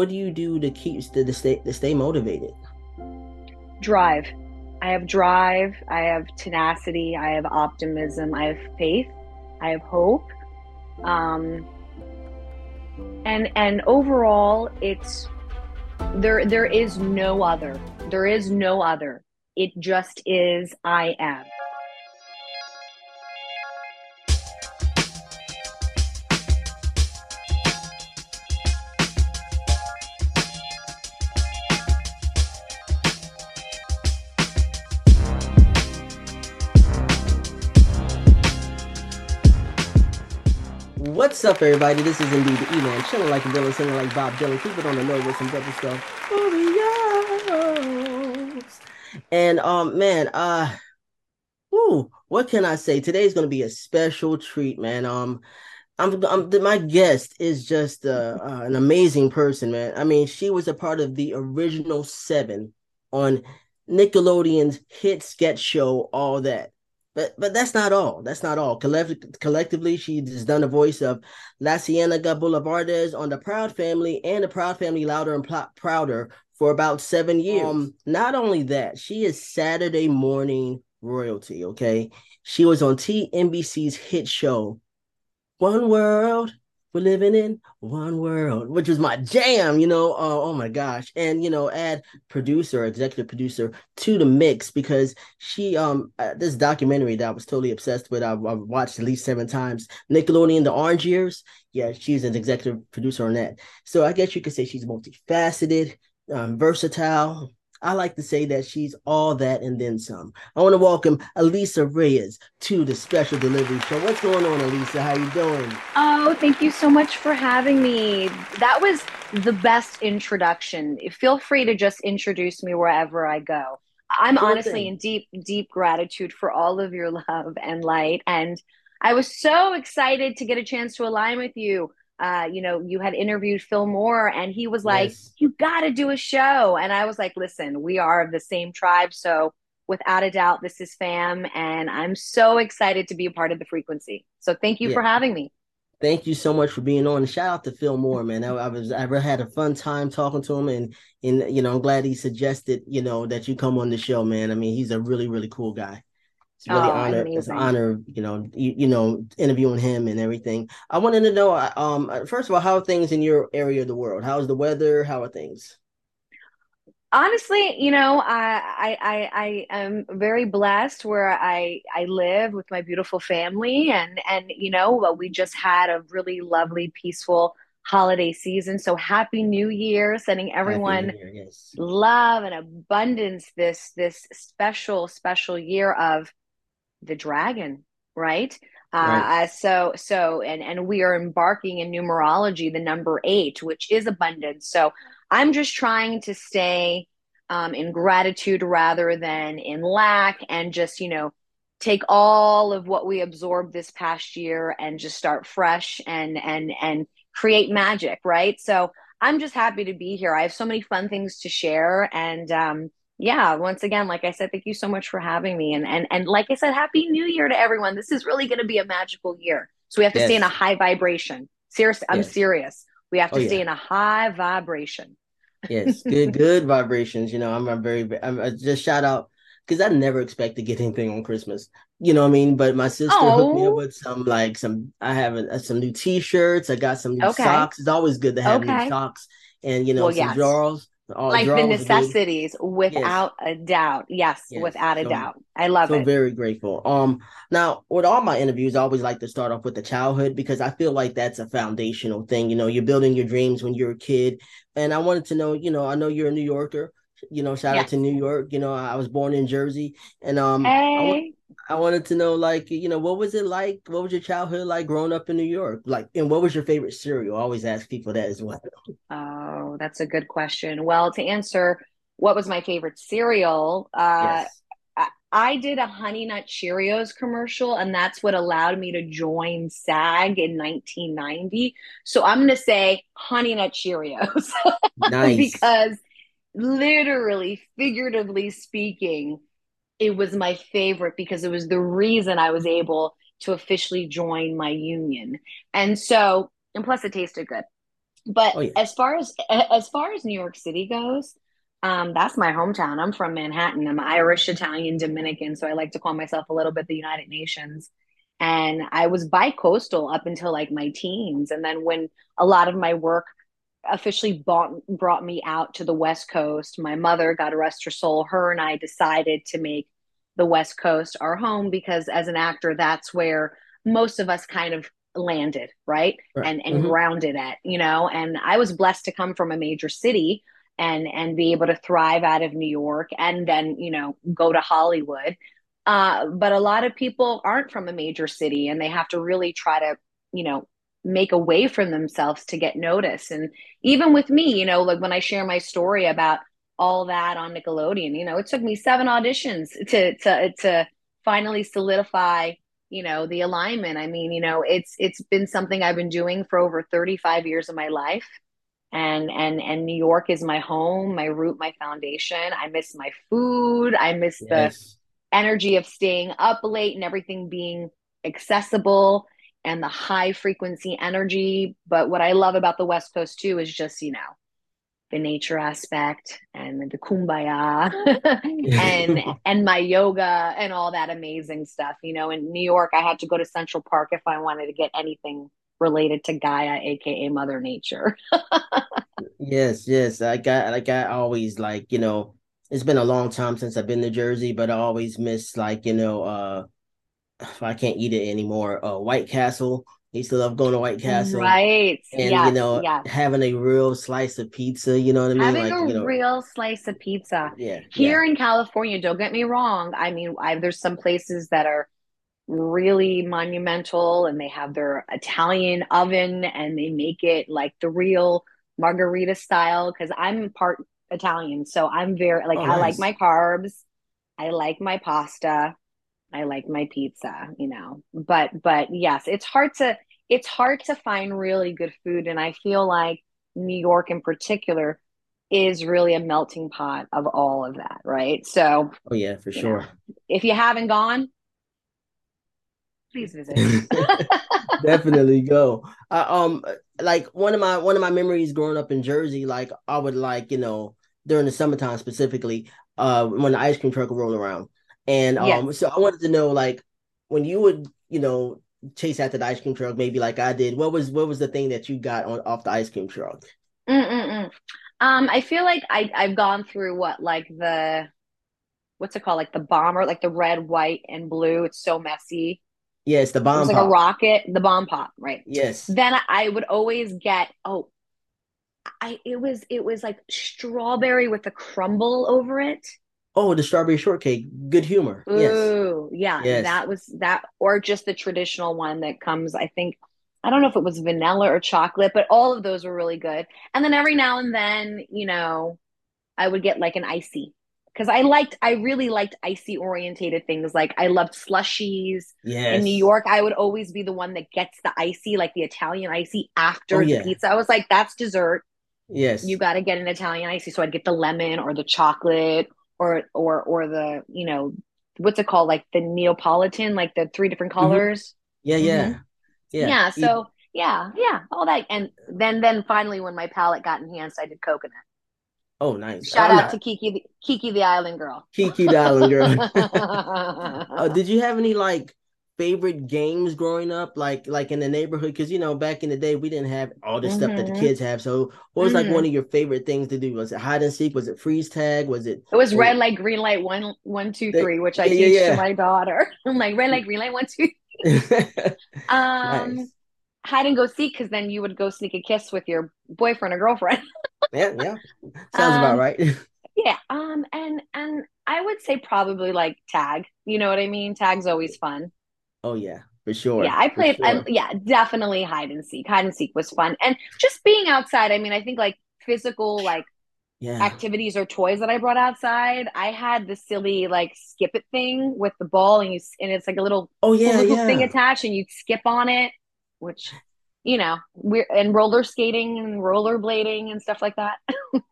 what do you do to keep to, to stay to stay motivated? Drive. I have drive. I have tenacity. I have optimism. I have faith. I have hope. Um, and and overall, it's there. There is no other. There is no other. It just is. I am. What's up, everybody? This is indeed the E-Man, chilling like a villain, singing like Bob Dylan, keep it on the note with some double stuff. Oreos. And um, man, uh, whoo, what can I say? Today's gonna be a special treat, man. Um, I'm, I'm my guest is just uh, uh, an amazing person, man. I mean, she was a part of the original Seven on Nickelodeon's hit sketch show, All That. But but that's not all. That's not all. Collect- collectively, she's done the voice of LaCienega Boulevardez on the Proud Family and the Proud Family Louder and Pl- Prouder for about seven years. Um, not only that, she is Saturday morning royalty. Okay, she was on TNBC's hit show One World we're living in one world, which was my jam, you know. Uh, oh my gosh. And, you know, add producer, executive producer to the mix because she, um, uh, this documentary that I was totally obsessed with, I've, I've, watched at least seven times Nickelodeon, The Orange Years. Yeah, she's an executive producer on that. So I guess you could say she's multifaceted, um, versatile, I like to say that she's all that and then some. I want to welcome Alisa Reyes to the special delivery show. What's going on, Alisa? How you doing? Oh, thank you so much for having me. That was the best introduction. Feel free to just introduce me wherever I go. I'm sure honestly thing. in deep, deep gratitude for all of your love and light. And I was so excited to get a chance to align with you uh, you know, you had interviewed Phil Moore and he was like, yes. you got to do a show. And I was like, listen, we are of the same tribe. So without a doubt, this is fam. And I'm so excited to be a part of the frequency. So thank you yeah. for having me. Thank you so much for being on. Shout out to Phil Moore, man. I, I was I had a fun time talking to him, and and you know I'm glad he suggested you know that you come on the show, man. I mean he's a really really cool guy. It's really oh, honor. Amazing. It's an honor, you know, you, you know, interviewing him and everything. I wanted to know, um, first of all, how are things in your area of the world? How's the weather? How are things? Honestly, you know, I I I am very blessed where I I live with my beautiful family, and and you know, we just had a really lovely, peaceful holiday season. So happy New Year, sending everyone Year, yes. love and abundance this this special special year of the dragon, right? Uh, right. Uh, so so and and we are embarking in numerology, the number eight, which is abundance. So I'm just trying to stay um, in gratitude rather than in lack, and just you know take all of what we absorbed this past year and just start fresh and and and create magic, right? So I'm just happy to be here. I have so many fun things to share, and um, yeah, once again, like I said, thank you so much for having me. And and and like I said, happy new year to everyone. This is really going to be a magical year. So we have to yes. stay in a high vibration. Seriously, I'm yes. serious. We have oh, to oh, stay yeah. in a high vibration. yes, good good vibrations. You know, I'm, I'm very I'm I just shout out because I never expect to get anything on Christmas. You know what I mean? But my sister oh. hooked me up oh. with some like some I have a, some new T-shirts. I got some new okay. socks. It's always good to have okay. new socks and you know well, some yes. drawers like the necessities without yes. a doubt yes, yes. without a so, doubt i love it. so it very grateful um now with all my interviews i always like to start off with the childhood because i feel like that's a foundational thing you know you're building your dreams when you're a kid and i wanted to know you know i know you're a new yorker you know shout yes. out to new york you know i was born in jersey and um hey. I wanted to know, like, you know, what was it like? What was your childhood like growing up in New York? Like, and what was your favorite cereal? I always ask people that as well. Oh, that's a good question. Well, to answer what was my favorite cereal, uh, yes. I, I did a Honey Nut Cheerios commercial, and that's what allowed me to join SAG in 1990. So I'm going to say Honey Nut Cheerios. nice. because literally, figuratively speaking, it was my favorite because it was the reason I was able to officially join my union. And so, and plus it tasted good. But Oh yeah. as far as as far as New York City goes, um, that's my hometown. I'm from Manhattan. I'm Irish, Italian, Dominican, so I like to call myself a little bit the United Nations. And I was bi-coastal up until like my teens, and then when a lot of my work officially bought, brought me out to the West Coast, my mother, God rest her soul, her and I decided to make the West Coast our home because as an actor, that's where most of us kind of landed, right? Right. And and hmm grounded at, you know. And I was blessed to come from a major city and and be able to thrive out of New York and then, you know, go to Hollywood. Uh, but a lot of people aren't from a major city and they have to really try to, you know, make a way for themselves to get noticed. And even with me, you know, like when I share my story about all that on Nickelodeon, you know, it took me seven auditions to to to finally solidify you know the alignment. I mean you know it's it's been something i've been doing for over 35 years of my life. And and and new york is my home my root my foundation. I miss my food. I miss the energy of staying up late and everything being accessible and the high frequency energy but what i love about the west coast too is just you know the nature aspect and the kumbaya and and my yoga and all that amazing stuff. You know, in New York, I had to go to Central Park if I wanted to get anything related to Gaia, aka Mother Nature. Yes, yes. I got like I always like, you know, it's been a long time since I've been to Jersey, but I always miss like, you know, uh I can't eat it anymore. Uh White Castle. I used to love going to White Castle Right. and you know, Yes. having a real slice of pizza, you know what I mean? Having Like, a you know, real slice of pizza. yeah, yeah. Here in California, don't get me wrong. I mean, I, there's some places that are really monumental and they have their Italian oven and they make it like the real margarita style because I'm part Italian. So I'm very like Oh, I like my carbs, I like my pasta, I like my pizza, you know. But but yes, it's hard to it's hard to find really good food and I feel like New York in particular is really a melting pot of all of that, right? So, Oh yeah, for you know, sure. if you haven't gone, please visit. Definitely go. I, um, like one of my one of my memories growing up in Jersey, like I would like, you know, during the summertime specifically, uh, when the ice cream truck would roll around. And um, Yes. so I wanted to know, like, when you would, you know, chase after the ice cream truck, maybe like I did, what was what was the thing that you got on off the ice cream truck? Mm-mm-mm. Um, I feel like I I've gone through what like the what's it called? Like the bomber, like the red, white, and blue. It's so messy. Yes, the It was bomb like a rocket, the bomb pop, right? Yes. Then I would always get, oh, I it was it was like strawberry with a crumble over it. Oh, the strawberry shortcake. Good humor. Yes. Yeah, Yes. that was that, or just the traditional one that comes, I think, I don't know if it was vanilla or chocolate, but all of those were really good. And then every now and then, you know, I would get like an icy because I liked, I really liked icy orientated things. Like I loved slushies. yes. In New York, I would always be the one that gets the icy, like the Italian icy Oh after the yeah. pizza. I was like, that's dessert. Yes. You got to get an Italian icy. So I'd get the lemon or the chocolate or or or the, you know, what's it called? Like the Neapolitan, like the three different hmm colors. Yeah, hmm yeah. Yeah. Yeah. Eat. So yeah, yeah, all that. And then then finally, when my palate got enhanced, I did coconut. Oh, nice. Shout I'm out to Kiki, the, Kiki the Island Girl. Kiki the Island Girl. Uh, did you have any like favorite games growing up, like like in the neighborhood? Because you know, back in the day, we didn't have all the stuff that the hmm kids have. So, what was like one of your favorite things to do? Was it hide and seek? Was it freeze tag? Was it It was was red light, green light, one, one, two, three, which I yeah, teach to my daughter. I'm like red light, green light, one, two. Um, Nice. hide and go seek because then you would go sneak a kiss with your boyfriend or girlfriend. Yeah, yeah. Sounds about Um, right. yeah. Um, and and I would say probably like tag. You know what I mean? Tag's always fun. Oh yeah, for sure. Yeah, I played. I, yeah, definitely hide and seek. Hide and seek was fun, and just being outside. I mean, I think like physical like Yeah. activities or toys that I brought outside. I had the silly like skip it thing with the ball, and you and it's like a little Oh yeah, hula hoop thing attached, and you'd skip on it, which you know, we're and roller skating and rollerblading and stuff like that.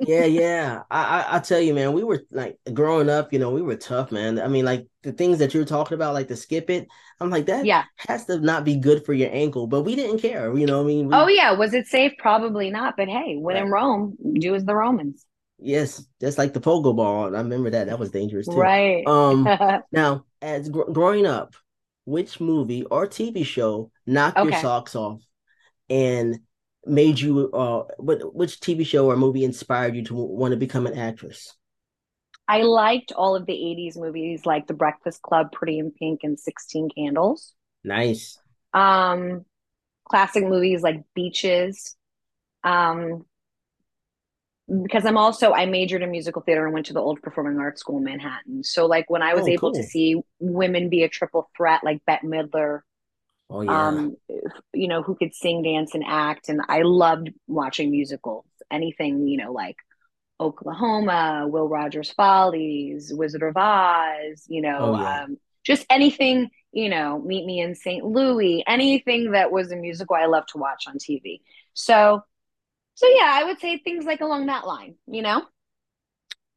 yeah, yeah. I, I I tell you, man, we were like growing up, you know, we were tough, man. I mean, like the things that you're talking about, like the skip it. I'm like, that yeah. has to not be good for your ankle, but we didn't care, you know. I mean, we, oh yeah, was it safe? Probably not. But hey, when right. in Rome, do as the Romans. Yes, just like the pogo ball. I remember that. That was dangerous too. Right. Um. now, as gr- growing up, which movie or TV show knocked okay. your socks off and made you uh what which TV show or movie inspired you to want to become an actress? I liked all of the 80s movies like The Breakfast Club, Pretty in Pink and 16 Candles. Nice. Um classic movies like Beaches. Um because I'm also I majored in musical theater and went to the Old Performing Arts School in Manhattan. So like when I was oh, able cool. to see women be a triple threat like Bette Midler, oh, yeah. um, you know, who could sing, dance, and act, and I loved watching musicals. Anything you know, like Oklahoma, Will Rogers Follies, Wizard of Oz, you know, oh, yeah. um, just anything, you know, Meet Me in St. Louis, anything that was a musical I love to watch on TV. So so yeah, I would say things like along that line, you know?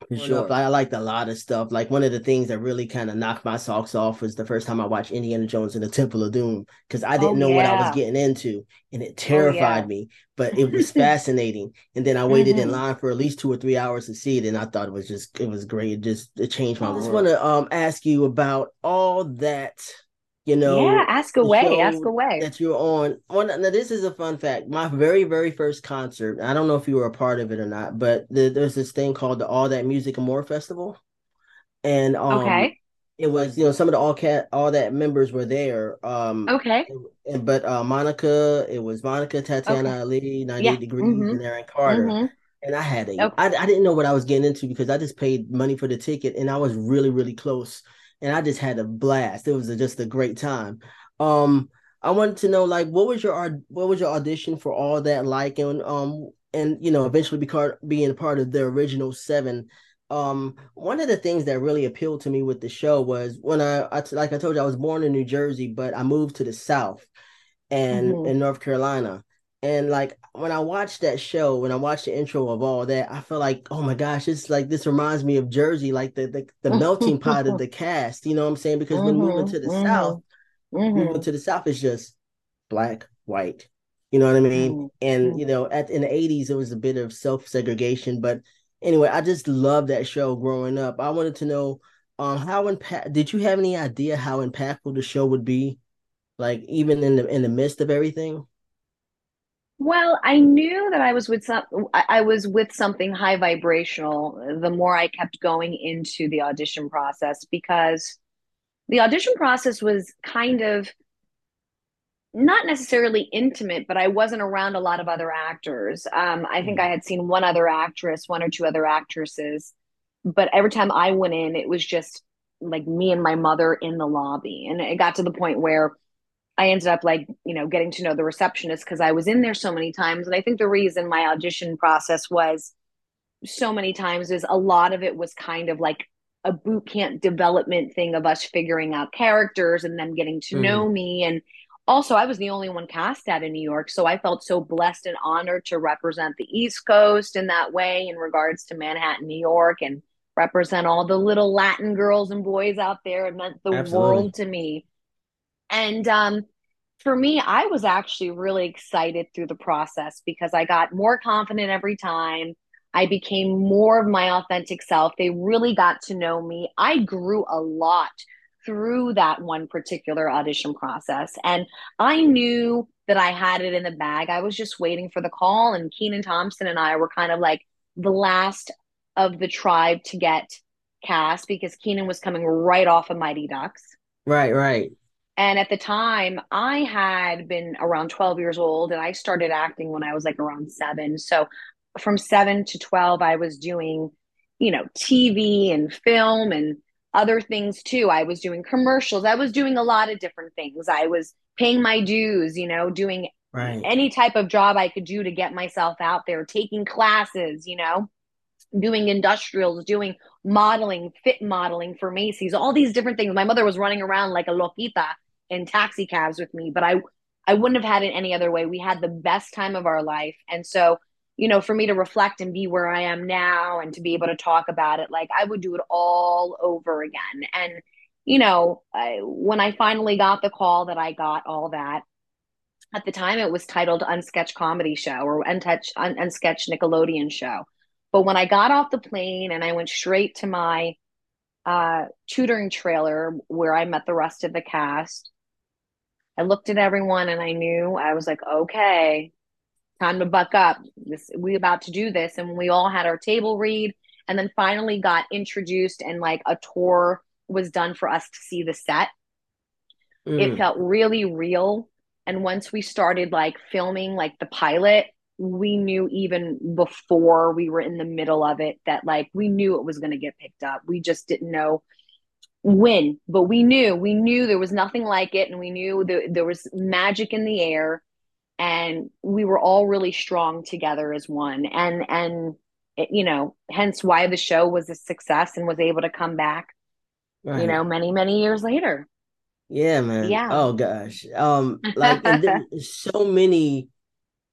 For sure. I liked a lot of stuff. Like one of the things that really kind of knocked my socks off was the first time I watched Indiana Jones and the Temple of Doom because I didn't oh, know yeah. what I was getting into and it terrified oh, yeah. me, but it was fascinating. And then I waited mm-hmm. in line for at least two or three hours to see it, and I thought it was just it was great. It just it changed my. I just want to um ask you about all that you know yeah ask away ask away that you're on on now this is a fun fact my very very first concert i don't know if you were a part of it or not but the, there's this thing called the all that music and more festival and um okay it was you know some of the all cat all that members were there um okay and, but uh monica it was monica tatiana okay. ali 98 yeah. degrees mm-hmm. and aaron carter mm-hmm. and i had a okay. I, I didn't know what i was getting into because i just paid money for the ticket and i was really really close and I just had a blast. It was a, just a great time. Um, I wanted to know like what was your what was your audition for all that like and um and you know eventually become being part of the original seven. Um, one of the things that really appealed to me with the show was when I, I like I told you I was born in New Jersey, but I moved to the South and mm-hmm. in North Carolina. And like when I watched that show, when I watched the intro of all that, I felt like, oh my gosh, it's like this reminds me of Jersey, like the the, the melting pot of the cast. You know what I'm saying? Because mm-hmm, when moving to the mm-hmm, South, mm-hmm. moving to the South is just black, white. You know what I mean? Mm-hmm. And you know, at in the 80s, it was a bit of self segregation. But anyway, I just loved that show growing up. I wanted to know um how impact did you have any idea how impactful the show would be? Like even in the in the midst of everything? Well, I knew that I was with some I was with something high vibrational the more I kept going into the audition process because the audition process was kind of not necessarily intimate, but I wasn't around a lot of other actors. Um, I think I had seen one other actress, one or two other actresses, but every time I went in, it was just like me and my mother in the lobby. And it got to the point where I ended up like, you know, getting to know the receptionist because I was in there so many times. And I think the reason my audition process was so many times is a lot of it was kind of like a boot camp development thing of us figuring out characters and them getting to mm. know me. And also, I was the only one cast out in New York. So I felt so blessed and honored to represent the East Coast in that way in regards to Manhattan, New York, and represent all the little Latin girls and boys out there. It meant the Absolutely. world to me. And um, for me, I was actually really excited through the process because I got more confident every time. I became more of my authentic self. They really got to know me. I grew a lot through that one particular audition process. And I knew that I had it in the bag. I was just waiting for the call. And Kenan Thompson and I were kind of like the last of the tribe to get cast because Kenan was coming right off of Mighty Ducks. Right, right. And at the time, I had been around 12 years old and I started acting when I was like around seven. So from seven to 12, I was doing, you know, TV and film and other things too. I was doing commercials. I was doing a lot of different things. I was paying my dues, you know, doing right. any type of job I could do to get myself out there, taking classes, you know, doing industrials, doing modeling, fit modeling for Macy's, all these different things. My mother was running around like a loquita in taxi cabs with me, but I I wouldn't have had it any other way. We had the best time of our life. And so, you know, for me to reflect and be where I am now and to be able to talk about it, like I would do it all over again. And, you know, I, when I finally got the call that I got all that, at the time it was titled Unsketch Comedy Show or Untouch Un- Unsketch Nickelodeon Show. But when I got off the plane and I went straight to my uh, tutoring trailer where I met the rest of the cast, I looked at everyone and I knew I was like, okay, time to buck up. This we about to do this. And we all had our table read and then finally got introduced and like a tour was done for us to see the set. Mm. It felt really real. And once we started like filming like the pilot, we knew even before we were in the middle of it that like we knew it was going to get picked up. We just didn't know when, but we knew, we knew there was nothing like it. And we knew that there was magic in the air and we were all really strong together as one. And, and, it, you know, hence why the show was a success and was able to come back, right. you know, many, many years later. Yeah, man. Yeah. Oh gosh. Um, like so many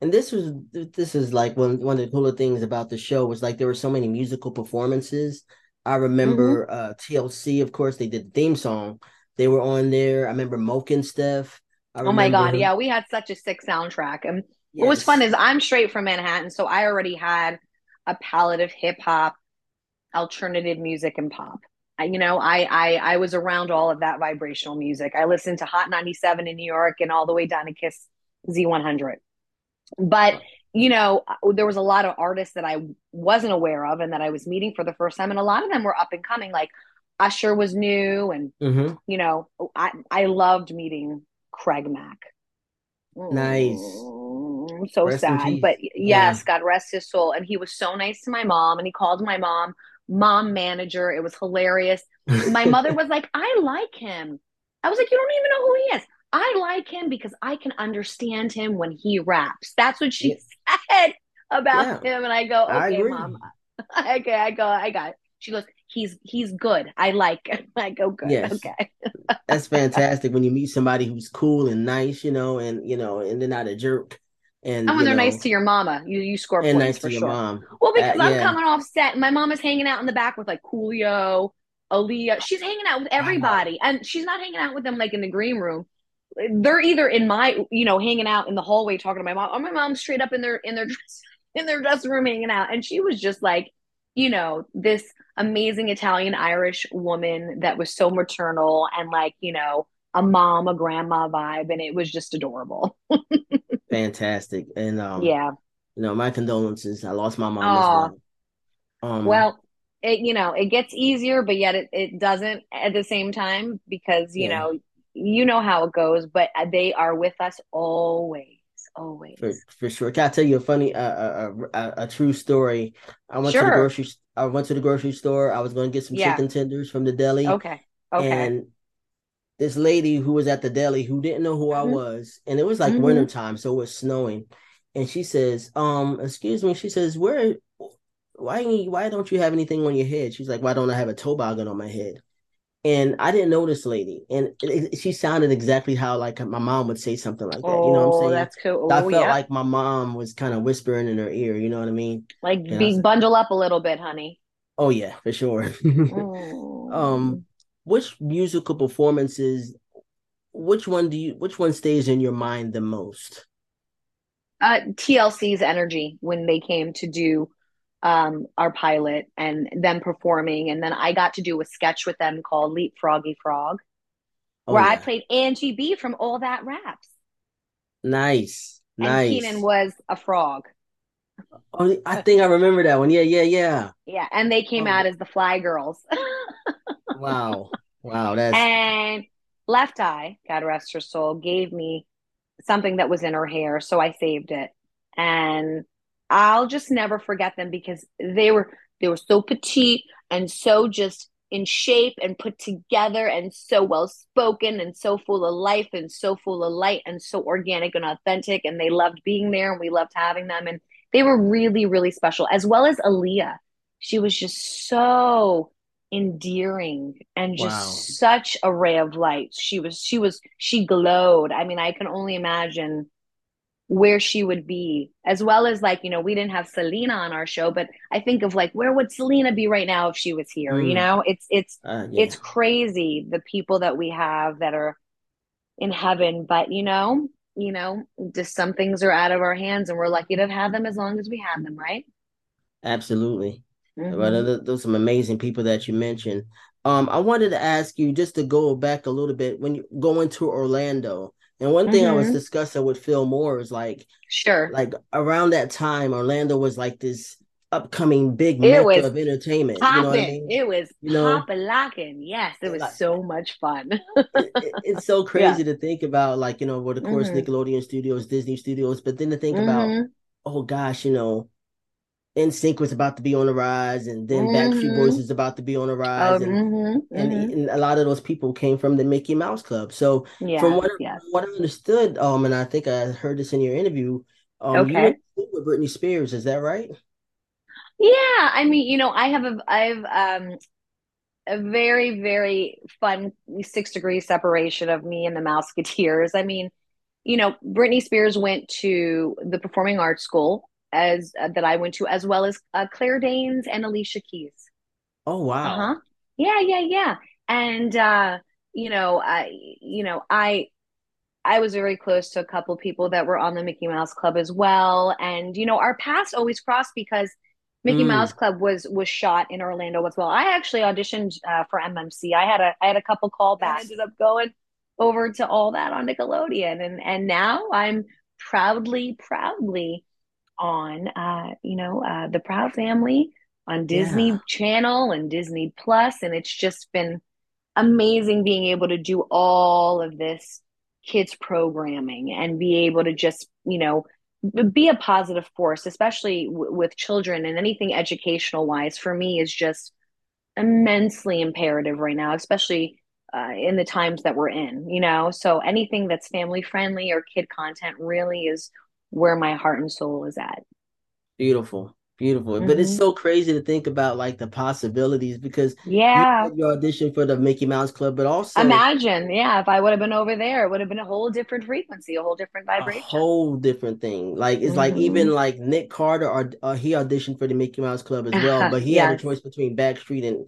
and this was this is like one one of the cooler things about the show was like there were so many musical performances. I remember mm-hmm. uh TLC, of course, they did the theme song. They were on there. I remember Mokenstef. oh my god, yeah, we had such a sick soundtrack. And yes. what was fun is I'm straight from Manhattan, so I already had a palette of hip hop, alternative music, and pop. I, you know, I, I I was around all of that vibrational music. I listened to Hot 97 in New York and all the way down to Kiss Z100. But you know, uh, there was a lot of artists that I wasn't aware of and that I was meeting for the first time, and a lot of them were up and coming. Like Usher was new, and mm-hmm. you know, I I loved meeting Craig Mack. Nice. Mm, so rest sad, but yes, yeah. God rest his soul. And he was so nice to my mom, and he called my mom mom manager. It was hilarious. My mother was like, "I like him." I was like, "You don't even know who he is." I like him because I can understand him when he raps. That's what she yeah. said about yeah. him. And I go, okay, I mom. okay, I go, I got it. She goes, he's he's good. I like him. I go, good. Yes. Okay. That's fantastic when you meet somebody who's cool and nice, you know, and you know, and they're not a jerk. And, and when they're know, nice to your mama, you you score points nice for sure. Mom. Well, because uh, I'm coming off set, my mom is hanging out in the back with like Coolio, Aaliyah. She's hanging out with everybody, and she's not hanging out with them like in the green room they're either in my you know hanging out in the hallway talking to my mom or my mom's straight up in their in their dress in their dressing room hanging out. And she was just like you know this amazing italian irish woman that was so maternal and like you know a mom a grandma vibe. And it was just adorable. Fantastic. And um yeah. you know my condolences. I lost my mom well. Um well it you know it gets easier but yet it, it doesn't at the same time because you yeah. know you know how it goes, but they are with us always. Always. For, for sure. Can I tell you a funny, uh, a, a, a true story? I went sure. to the grocery. I went to the grocery store. I was going to get some yeah. chicken tenders from the deli. Okay. Okay. And this lady who was at the deli who didn't know who mm-hmm. I was, and it was like mm-hmm. wintertime, so it was snowing. And she says, "Um, excuse me." She says, "Where? Why? Why don't you have anything on your head?" She's like, "Why don't I have a toboggan on my head?" And I didn't know this lady, and it, it, she sounded exactly how like my mom would say something like that. Oh, you know what I'm oh, saying? That's cool. I felt yeah. like my mom was kind of whispering in her ear. You know what I mean? Like, be like, bundle up a little bit, honey. Oh yeah, for sure. oh. Um, which musical performances? Which one do you? Which one stays in your mind the most? Uh, TLC's energy when they came to do um, our pilot and them performing. And then I got to do a sketch with them called Leapfroggy Frog, oh, where yeah. I played Angie B from All That Raps. Nice. And nice. Kenan was a frog. Oh, I think I remember that one. Yeah, yeah, yeah. Yeah, and they came oh. out as the Fly Girls. wow, wow, that's and Left Eye, God rest her soul, gave me something that was in her hair, so I saved it. And I'll just never forget them because they were they were so petite and so just in shape and put together and so well spoken and so full of life and so full of light and so organic and authentic and they loved being there and we loved having them and they were really really special as well as Aaliyah she was just so endearing and just Wow. such a ray of light. She was she was she glowed. I mean, I can only imagine where she would be as well as like you know we didn't have selena on our show but i think of like where would selena be right now if she was here you Mm, know it's it's uh, it's crazy the people that we have that are in heaven but you know you know just some things are out of our hands and we're lucky to have them as long as we have them right absolutely. But mm-hmm, those those some amazing people that you mentioned. Um, I wanted to ask you just to go back a little bit when you go into Orlando. And one thing I was mm-hmm. discussing with Phil Moore is like sure. like around that time, Orlando was like this upcoming big it mecca of entertainment. You know what I mean? it was You know, popping locking yes it was like so much fun. it, it, it's so yeah. crazy to think about, like, you know, what of course mm-hmm, Nickelodeon Studios, Disney Studios, but then to think about, mm-hmm, oh gosh, you know, NSYNC was about to be on the rise, and then Backstreet Boys mm-hmm. is about to be on the Oh, rise, and hmm and, hmm and a lot of those people came from the Mickey Mouse Club. So from what yes. what I understood, um, and I think I heard this in your interview, um, you Okay. school with Britney Spears, is that right? Yeah, I mean, you know, I have a I've um a very, very fun six degree separation of me and the Mouseketeers. I mean, you know, Britney Spears went to the performing arts school as uh, that I went to, as well as uh, Claire Danes and Alicia Keys. Oh wow! Uh-huh. wow. Yeah, yeah, yeah. And uh, you know, I you know, I I was very close to a couple people that were on the Mickey Mouse Club as well. And you know, our paths always crossed because Mickey Mouse Mm, Club was was shot in Orlando as well. I actually auditioned uh, for MMC. I had a I had a couple callbacks. yes. Ended up going over to all that on Nickelodeon, and and now I'm proudly proudly on uh, you know uh, the Proud Family on Yeah. Disney Channel and Disney Plus, and it's just been amazing being able to do all of this kids programming and be able to just you know be a positive force especially w- with children and anything educational wise for me is just immensely imperative right now especially uh, in the times that we're in you know so anything that's family friendly or kid content really is where my heart and soul is at Beautiful, beautiful. But it's hmm so crazy to think about like the possibilities because yeah your audition for the Mickey Mouse Club, but also imagine yeah if i would have been over there it would have been a whole different frequency a whole different vibration, a whole different thing. Like it's like hmm even like Nick Carter or uh, he auditioned for the Mickey Mouse Club as well, but he had a choice between Backstreet and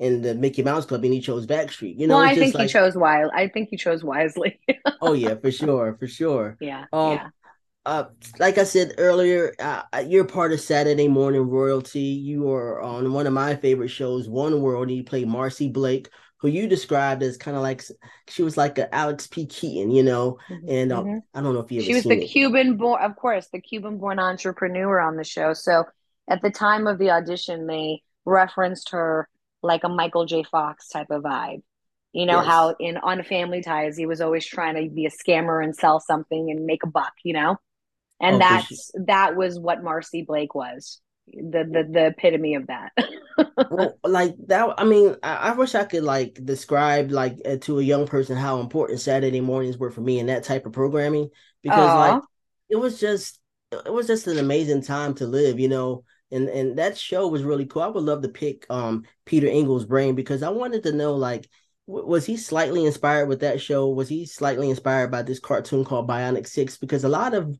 and the Mickey Mouse Club, and he chose Backstreet. You know, it's I think he chose wise. I think he chose wisely. oh yeah, for sure, for sure. Yeah, Um, yeah. Uh, like I said earlier, uh, uh, you're part of Saturday Morning Royalty. You are on one of my favorite shows, One World, and you play Marcy Blake, who you described as kind of like she was like a Alex P. Keaton, you know. hmm And um, hmm I don't know if you ever She was the it. Cuban born, of course, the Cuban born entrepreneur on the show. So at the time of the audition, they referenced her like a Michael J. Fox type of vibe. You know how in on Family Ties, he was always trying to be a scammer and sell something and make a buck, you know? And Oh, sure. that's that was what Marcy Blake was. The the the epitome of that. Well, like that, I mean, I, I wish I could like describe like uh, to a young person how important Saturday mornings were for me and that type of programming because like Oh, it was just it was just an amazing time to live, you know. And and that show was really cool. I would love to pick um Peter Engel's brain because I wanted to know like w- was he slightly inspired with that show? Was he slightly inspired by this cartoon called Bionic Six? Because a lot of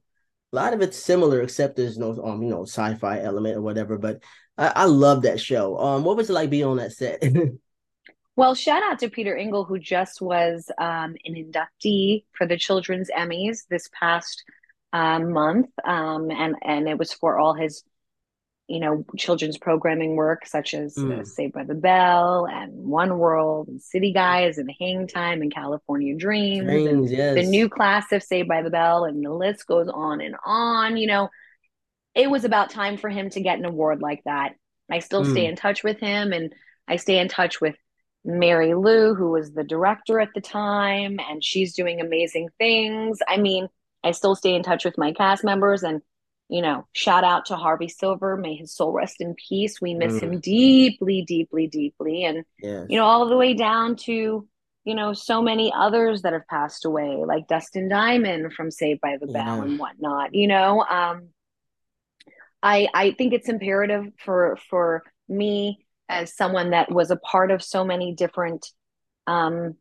a lot of it's similar, except there's no um, you know, sci-fi element or whatever. But I, I love that show. Um, what was it like being on that set? Well, shout out to Peter Engel, who just was um, an inductee for the Children's Emmys this past um, month, um, and and it was for all his, you know, children's programming work, such as uh, mm, Saved by the Bell and One World and City Guys and Hang Time and California Dreams and Dreams, the new class of Saved by the Bell, and the list goes on and on. You know, it was about time for him to get an award like that. I still stay Mm, in touch with him and I stay in touch with Mary Lou, who was the director at the time, and she's doing amazing things. I mean, I still stay in touch with my cast members and you know, shout out to Harvey Silver. May his soul rest in peace. We miss mm, him deeply, deeply, deeply. And, you know, all the way down to, you know, so many others that have passed away, like Dustin Diamond from Saved by the Bell Yeah. and whatnot. You know, um, I I think it's imperative for for me as someone that was a part of so many different um,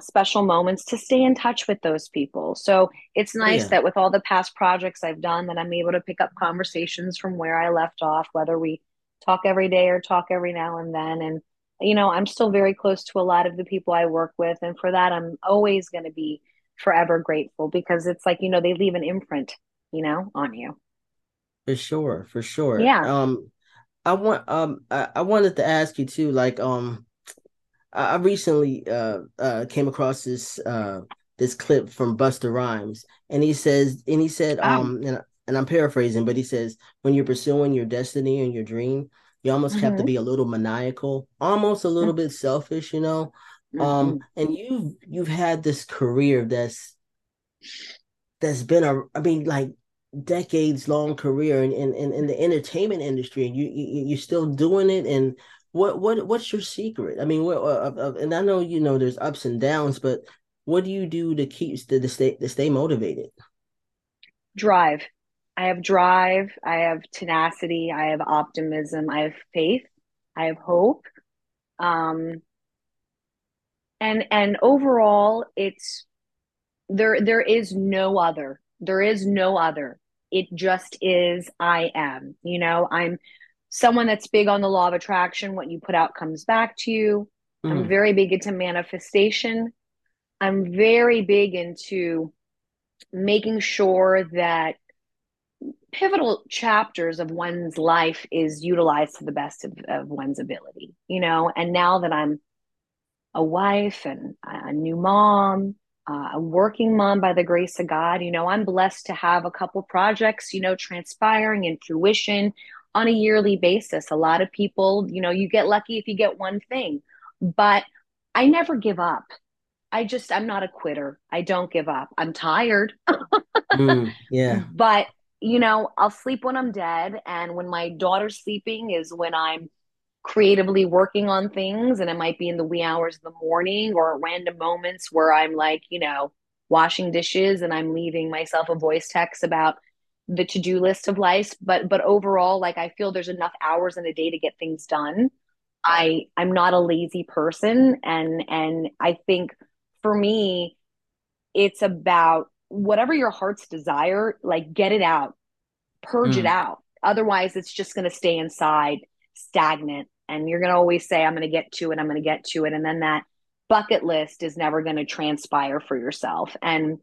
special moments to stay in touch with those people. So it's nice yeah. that with all the past projects I've done that I'm able to pick up conversations from where I left off, whether we talk every day or talk every now and then. And, you know, I'm still very close to a lot of the people I work with. And for that, I'm always going to be forever grateful because it's like, you know, they leave an imprint, you know, on you. For sure. For sure. Yeah. Um, I want, um, I, I wanted to ask you too, like, um, I recently uh, uh, came across this uh, this clip from Busta Rhymes, and he says, and he said, um, and, and I'm paraphrasing, but he says, when you're pursuing your destiny and your dream, you almost mm-hmm. have to mm-hmm. be a little maniacal, almost a little bit selfish, you know. Um, mm-hmm. Um, and you've you've had this career that's that's been a, I mean, like decades long career in, in, in the entertainment industry, and you, you you're still doing it, and what what what's your secret? I mean, what uh, and I know you know there's ups and downs, but what do you do to keep to, to stay to stay motivated? Drive. I have drive. I have tenacity. I have optimism. I have faith. I have hope. Um, and and overall, it's there. There is no other. There is no other. It just is. I am. You know, I'm someone that's big on the law of attraction. What you put out comes back to you. Mm. I'm very big into manifestation. I'm very big into making sure that pivotal chapters of one's life is utilized to the best of, of one's ability, you know. And now that I'm a wife and a new mom, uh, a working mom by the grace of God, you know, I'm blessed to have a couple projects, you know, transpiring in fruition on a yearly basis. A lot of people, you know, you get lucky if you get one thing, but I never give up. I just, I'm not a quitter. I don't give up. I'm tired. mm, yeah. But, you know, I'll sleep when I'm dead. And when my daughter's sleeping is when I'm creatively working on things. And it might be in the wee hours of the morning or random moments where I'm like, you know, washing dishes and I'm leaving myself a voice text about the to-do list of life but but overall like i feel there's enough hours in a day to get things done. I i'm not a lazy person and and i think for me it's about whatever your heart's desire like get it out purge mm. it out. Otherwise it's just going to stay inside stagnant and you're going to always say i'm going to get to it i'm going to get to it and then that bucket list is never going to transpire for yourself. And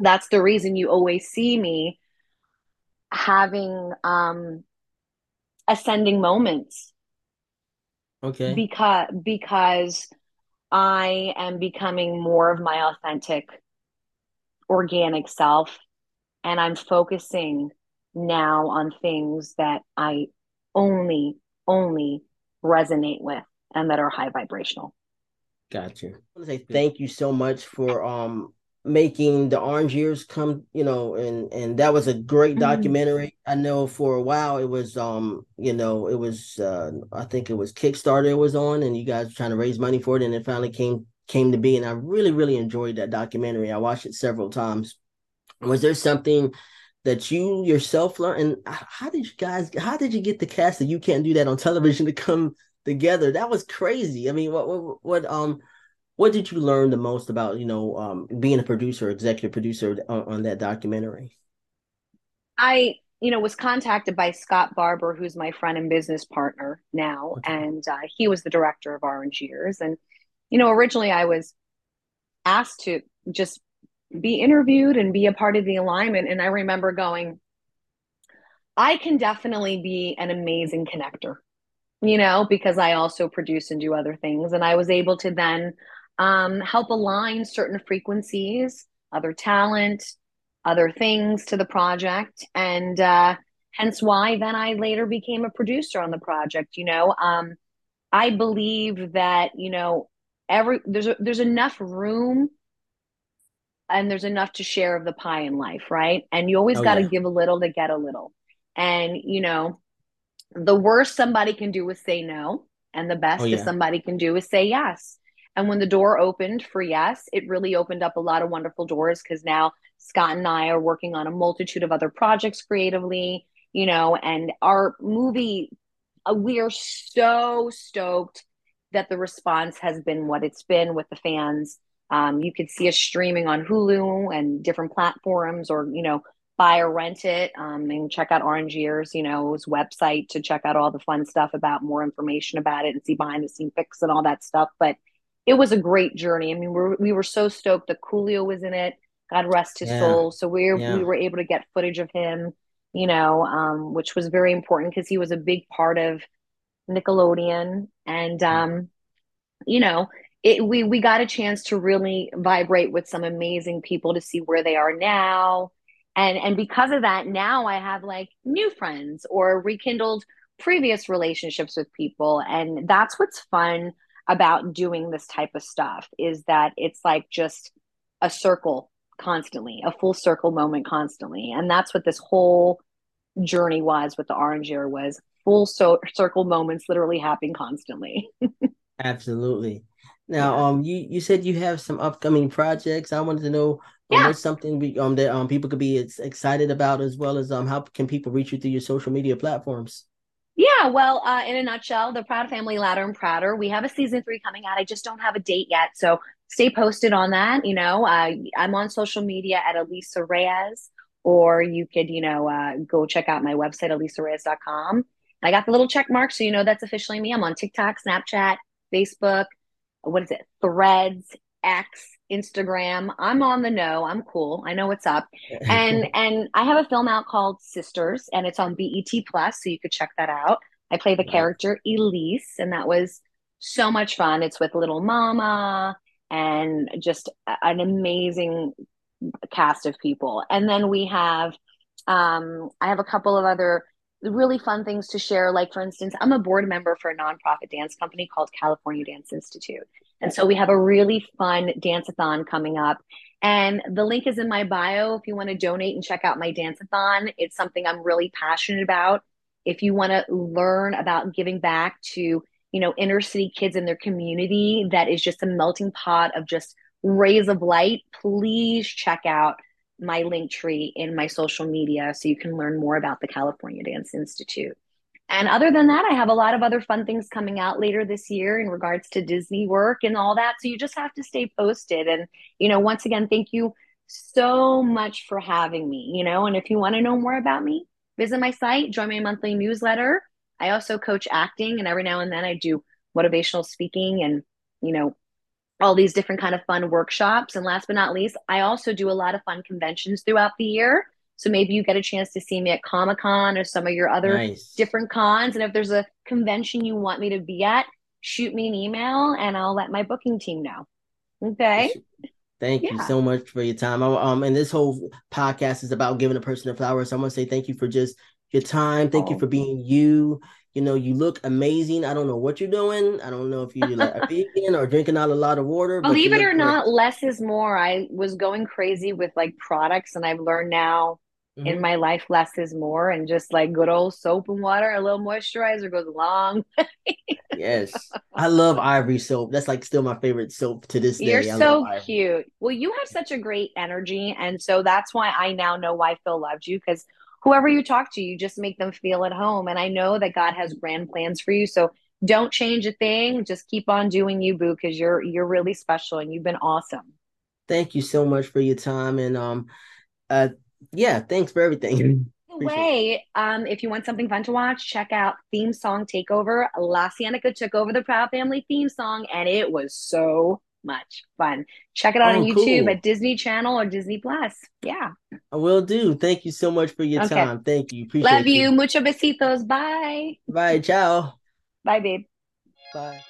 that's the reason you always see me having um ascending moments. Okay. Because because i am becoming more of my authentic organic self and i'm focusing now on things that i only only resonate with and that are high vibrational. Gotcha. I want to say thank you so much for um making the orange years come you know and and that was a great mm-hmm. documentary. I know for a while it was um you know it was uh i think it was kickstarter it was on and you guys were trying to raise money for it and it finally came came to be and i really really enjoyed that documentary. I watched it several times. Was there something that you yourself learned? And how did you guys how did you get the cast that you can't do that on television to come together? That was crazy. I mean what what, what um what did you learn the most about you know um, being a producer executive producer on, on, that documentary? I you know was contacted by scott barber who's my friend and business partner now okay. and uh, he was the director of orange years. And you know originally i was asked to just be interviewed and be a part of the alignment and i remember going i can definitely be an amazing connector you know because i also produce and do other things. And i was able to then um, help align certain frequencies, other talent, other things to the project. And uh, hence why then I later became a producer on the project. You know, um, I believe that, you know, every there's a, there's enough room and there's enough to share of the pie in life, right? And you always oh, got to yeah. give a little to get a little. And, you know, the worst somebody can do is say no. And the best oh, yeah. that somebody can do is say yes. And when the door opened for Yes, it really opened up a lot of wonderful doors because now Scott and I are working on a multitude of other projects creatively, you know, and our movie uh, we are so stoked that the response has been what it's been with the fans. Um, you could see us streaming on Hulu and different platforms, or you know, buy or rent it, um, and check out Orange Years, you know, website to check out all the fun stuff about more information about it and see behind the scene pics and all that stuff. But it was a great journey. I mean, we're, we were so stoked that Coolio was in it. God rest his yeah. soul. So we yeah. we were able to get footage of him, you know, um, which was very important because he was a big part of Nickelodeon, and um, you know, it, we we got a chance to really vibrate with some amazing people to see where they are now, and and because of that, now I have like new friends or rekindled previous relationships with people, and that's what's fun about doing this type of stuff is that it's like just a circle constantly, a full circle moment constantly. And that's what this whole journey was with the orange year was full so- circle moments literally happening constantly. Absolutely. Now, yeah. um, you you said you have some upcoming projects. I wanted to know um, yeah. what's something we, um that um people could be excited about, as well as um how can people reach you through your social media platforms. Yeah, well, uh, in a nutshell, the Proud Family Louder and Prouder. We have a season three coming out. I just don't have a date yet, so stay posted on that. You know, uh, I'm on social media at Alisa Reyes, or you could, you know, uh, go check out my website, alisareyes.com. I got the little check mark, so you know that's officially me. I'm on TikTok, Snapchat, Facebook. What is it? Threads, X, Instagram. I'm on the know. I'm cool. I know what's up. And and I have a film out called Sisters, and it's on BET Plus, so you could check that out. I play the character Elise, and that was so much fun. It's with Lil Mama and just an amazing cast of people. And then we have um, I have a couple of other really fun things to share. Like, for instance, I'm a board member for a nonprofit dance company called California Dance Institute. And so we have a really fun dance-a-thon coming up. And the link is in my bio if you want to donate and check out my dance-a-thon. It's something I'm really passionate about. If you want to learn about giving back to, you know, inner city kids in their community that is just a melting pot of just rays of light, please check out my link tree in my social media so you can learn more about the California Dance Institute. And other than that, I have a lot of other fun things coming out later this year in regards to Disney work and all that. So you just have to stay posted. And, you know, once again, thank you so much for having me, you know, and if you want to know more about me, visit my site, join my monthly newsletter. I also coach acting and every now and then I do motivational speaking and, you know, all these different kind of fun workshops. And last but not least, I also do a lot of fun conventions throughout the year. So maybe you get a chance to see me at Comic Con or some of your other nice. different cons. And if there's a convention you want me to be at, shoot me an email and I'll let my booking team know. Okay. Thank yeah. you so much for your time. Um, and this whole podcast is about giving a person a flower. So I want to say thank you for just your time. Thank oh. you for being you. You know, you look amazing. I don't know what you're doing. I don't know if you're like a vegan or drinking out a lot of water. Believe it or not, less is more. I was going crazy with like products, and I've learned now mm-hmm. in my life less is more, and just like good old soap and water, a little moisturizer goes a long. yes, I love Ivory soap. That's like still my favorite soap to this day. You're so cute. Well, you have such a great energy, and so that's why I now know why Phil loved you because whoever you talk to, you just make them feel at home. And I know that God has grand plans for you. So don't change a thing. Just keep on doing you, Boo, because you're you're really special and you've been awesome. Thank you so much for your time. And um uh yeah, thanks for everything. way, um, if you want something fun to watch, check out Theme Song Takeover. LaCienega took over the Proud Family theme song, and it was so much fun. Check it out oh, on YouTube cool. at Disney Channel or Disney Plus. Yeah. I will do. Thank you so much for your okay. time. Thank you. Appreciate Love you. you. Mucho besitos. Bye. Bye. Ciao. Bye, babe. Bye.